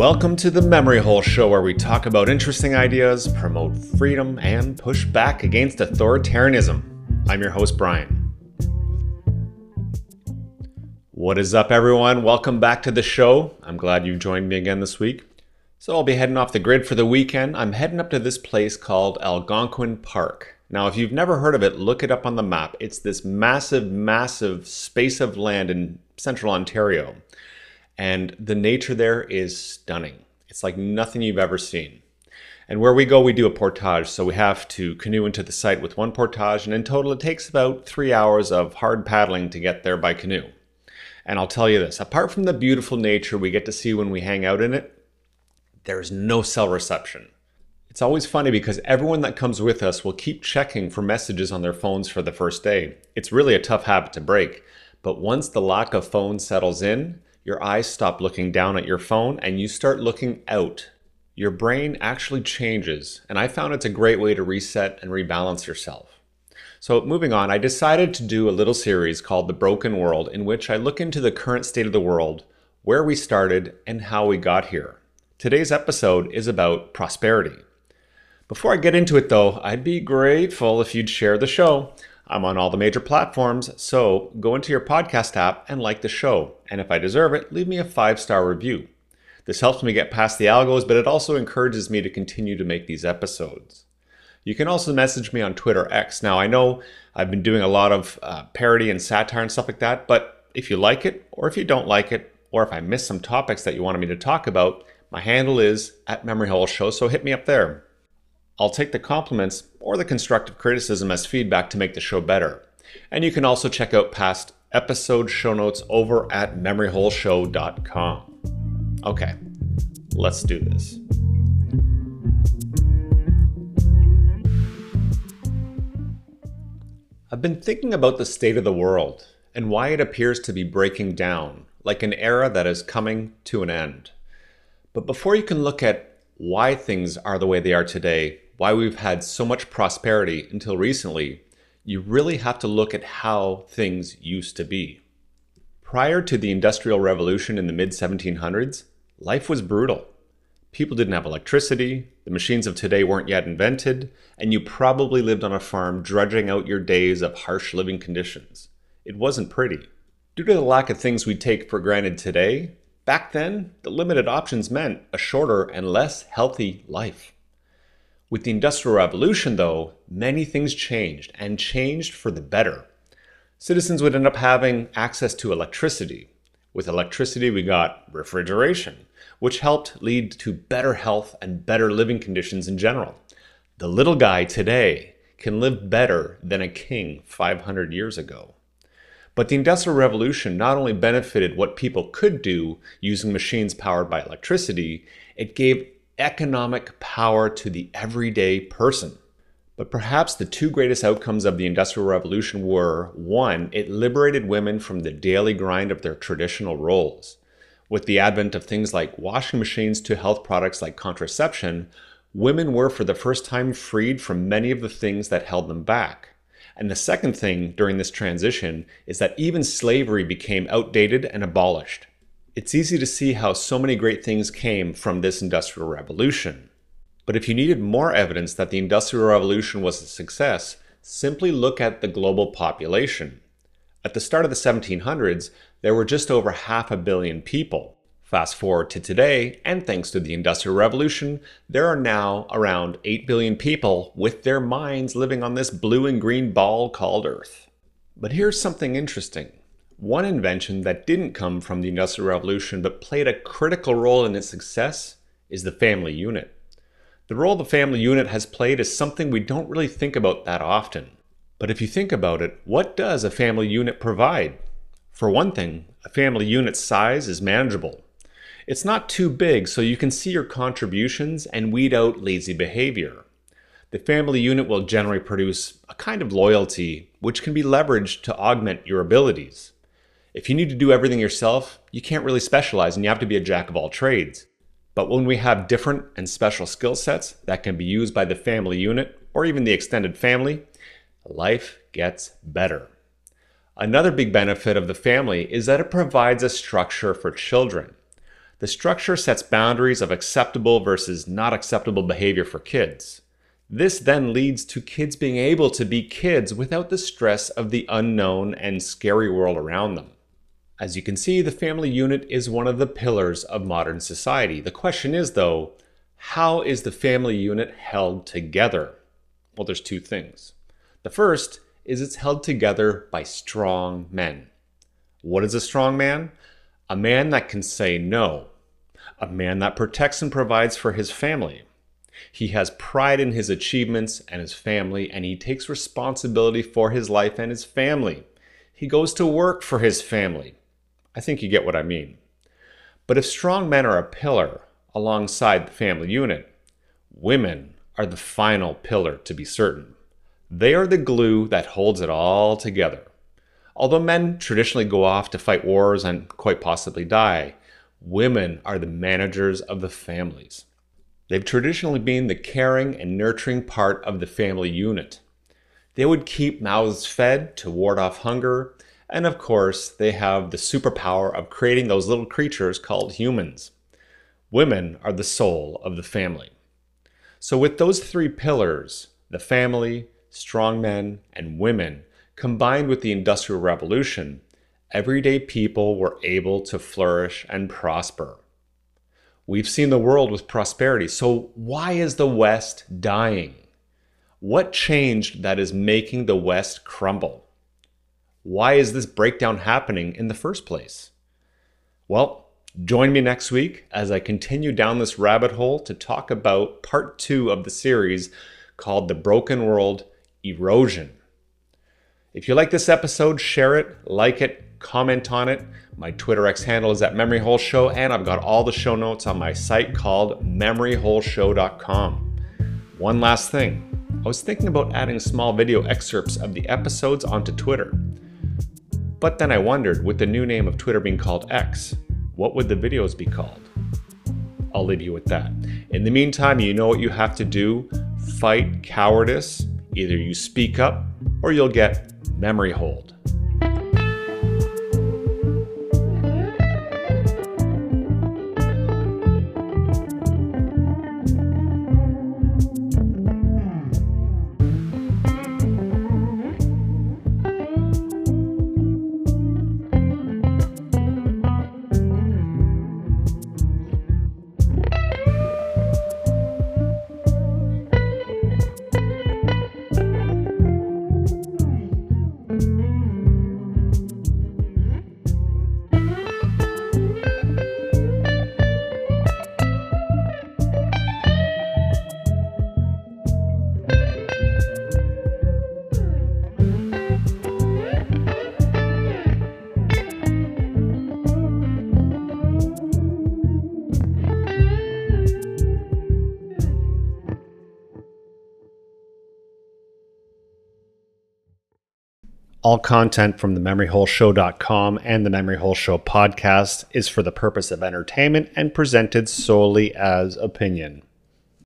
Welcome to the Memory Hole Show, where we talk about interesting ideas, promote freedom, and push back against authoritarianism. I'm your host, Brian. What is up, everyone? Welcome back to the show. I'm glad you've joined me again this week. So, I'll be heading off the grid for the weekend. I'm heading up to this place called Algonquin Park. Now, if you've never heard of it, look it up on the map. It's this massive, massive space of land in central Ontario and the nature there is stunning. It's like nothing you've ever seen. And where we go, we do a portage, so we have to canoe into the site with one portage, and in total, it takes about three hours of hard paddling to get there by canoe. And I'll tell you this apart from the beautiful nature we get to see when we hang out in it, there's no cell reception. It's always funny because everyone that comes with us will keep checking for messages on their phones for the first day. It's really a tough habit to break. But once the lack of phone settles in, your eyes stop looking down at your phone and you start looking out. Your brain actually changes, and I found it's a great way to reset and rebalance yourself. So, moving on, I decided to do a little series called The Broken World, in which I look into the current state of the world, where we started, and how we got here. Today's episode is about prosperity. Before I get into it, though, I'd be grateful if you'd share the show. I'm on all the major platforms, so go into your podcast app and like the show. And if I deserve it, leave me a five star review. This helps me get past the algos, but it also encourages me to continue to make these episodes. You can also message me on Twitter X. Now, I know I've been doing a lot of uh, parody and satire and stuff like that, but if you like it, or if you don't like it, or if I miss some topics that you wanted me to talk about, my handle is at Memory Hole Show, so hit me up there. I'll take the compliments or the constructive criticism as feedback to make the show better. And you can also check out past episode show notes over at memoryholeshow.com. Okay, let's do this. I've been thinking about the state of the world and why it appears to be breaking down, like an era that is coming to an end. But before you can look at why things are the way they are today, why we've had so much prosperity until recently, you really have to look at how things used to be. Prior to the Industrial Revolution in the mid 1700s, life was brutal. People didn't have electricity, the machines of today weren't yet invented, and you probably lived on a farm drudging out your days of harsh living conditions. It wasn't pretty. Due to the lack of things we take for granted today, back then, the limited options meant a shorter and less healthy life. With the Industrial Revolution, though, many things changed and changed for the better. Citizens would end up having access to electricity. With electricity, we got refrigeration, which helped lead to better health and better living conditions in general. The little guy today can live better than a king 500 years ago. But the Industrial Revolution not only benefited what people could do using machines powered by electricity, it gave economic power to the everyday person. But perhaps the two greatest outcomes of the Industrial Revolution were one, it liberated women from the daily grind of their traditional roles. With the advent of things like washing machines to health products like contraception, women were for the first time freed from many of the things that held them back. And the second thing during this transition is that even slavery became outdated and abolished. It's easy to see how so many great things came from this Industrial Revolution. But if you needed more evidence that the Industrial Revolution was a success, simply look at the global population. At the start of the 1700s, there were just over half a billion people. Fast forward to today, and thanks to the Industrial Revolution, there are now around 8 billion people with their minds living on this blue and green ball called Earth. But here's something interesting. One invention that didn't come from the Industrial Revolution but played a critical role in its success is the family unit. The role the family unit has played is something we don't really think about that often. But if you think about it, what does a family unit provide? For one thing, a family unit's size is manageable. It's not too big so you can see your contributions and weed out lazy behavior. The family unit will generally produce a kind of loyalty which can be leveraged to augment your abilities. If you need to do everything yourself, you can't really specialize and you have to be a jack of all trades. But when we have different and special skill sets that can be used by the family unit or even the extended family, life gets better. Another big benefit of the family is that it provides a structure for children. The structure sets boundaries of acceptable versus not acceptable behavior for kids. This then leads to kids being able to be kids without the stress of the unknown and scary world around them. As you can see, the family unit is one of the pillars of modern society. The question is, though, how is the family unit held together? Well, there's two things. The first is it's held together by strong men. What is a strong man? A man that can say no, a man that protects and provides for his family. He has pride in his achievements and his family, and he takes responsibility for his life and his family. He goes to work for his family. I think you get what I mean. But if strong men are a pillar alongside the family unit, women are the final pillar to be certain. They are the glue that holds it all together. Although men traditionally go off to fight wars and quite possibly die, women are the managers of the families. They've traditionally been the caring and nurturing part of the family unit. They would keep mouths fed to ward off hunger, and of course, they have the superpower of creating those little creatures called humans. Women are the soul of the family. So, with those three pillars the family, strong men, and women Combined with the Industrial Revolution, everyday people were able to flourish and prosper. We've seen the world with prosperity, so why is the West dying? What changed that is making the West crumble? Why is this breakdown happening in the first place? Well, join me next week as I continue down this rabbit hole to talk about part two of the series called The Broken World Erosion. If you like this episode, share it, like it, comment on it. My Twitter X handle is at Memory Hole Show, and I've got all the show notes on my site called memoryholeshow.com. One last thing. I was thinking about adding small video excerpts of the episodes onto Twitter. But then I wondered, with the new name of Twitter being called X, what would the videos be called? I'll leave you with that. In the meantime, you know what you have to do fight cowardice. Either you speak up or you'll get memory holed. All content from the memoryholeshow.com and the Memory Hole Show podcast is for the purpose of entertainment and presented solely as opinion.